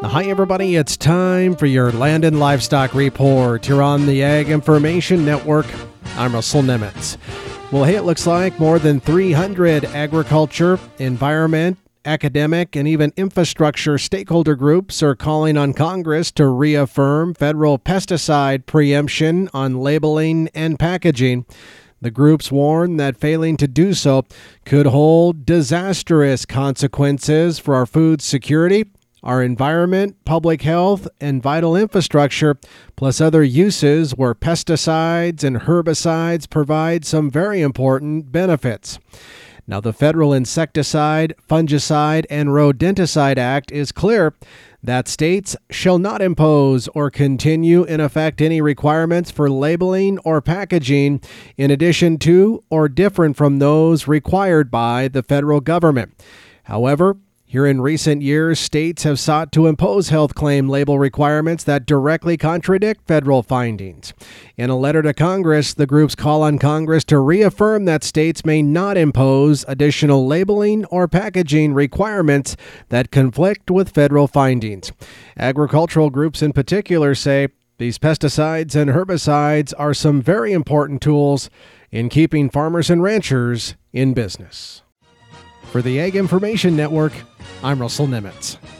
Hi, everybody. It's time for your Land and Livestock Report here on the Ag Information Network. I'm Russell Nemetz. Well, hey, it looks like more than 300 agriculture, environment, academic, and even infrastructure stakeholder groups are calling on Congress to reaffirm federal pesticide preemption on labeling and packaging. The groups warn that failing to do so could hold disastrous consequences for our food security, our environment, public health, and vital infrastructure, plus other uses where pesticides and herbicides provide some very important benefits. Now, the Federal Insecticide, Fungicide, and Rodenticide Act is clear that states shall not impose or continue in effect any requirements for labeling or packaging in addition to or different from those required by the federal government. However, here in recent years, states have sought to impose health claim label requirements that directly contradict federal findings. In a letter to Congress, the groups call on Congress to reaffirm that states may not impose additional labeling or packaging requirements that conflict with federal findings. Agricultural groups in particular say these pesticides and herbicides are some very important tools in keeping farmers and ranchers in business. For the Ag Information Network, I'm Russell Nemetz.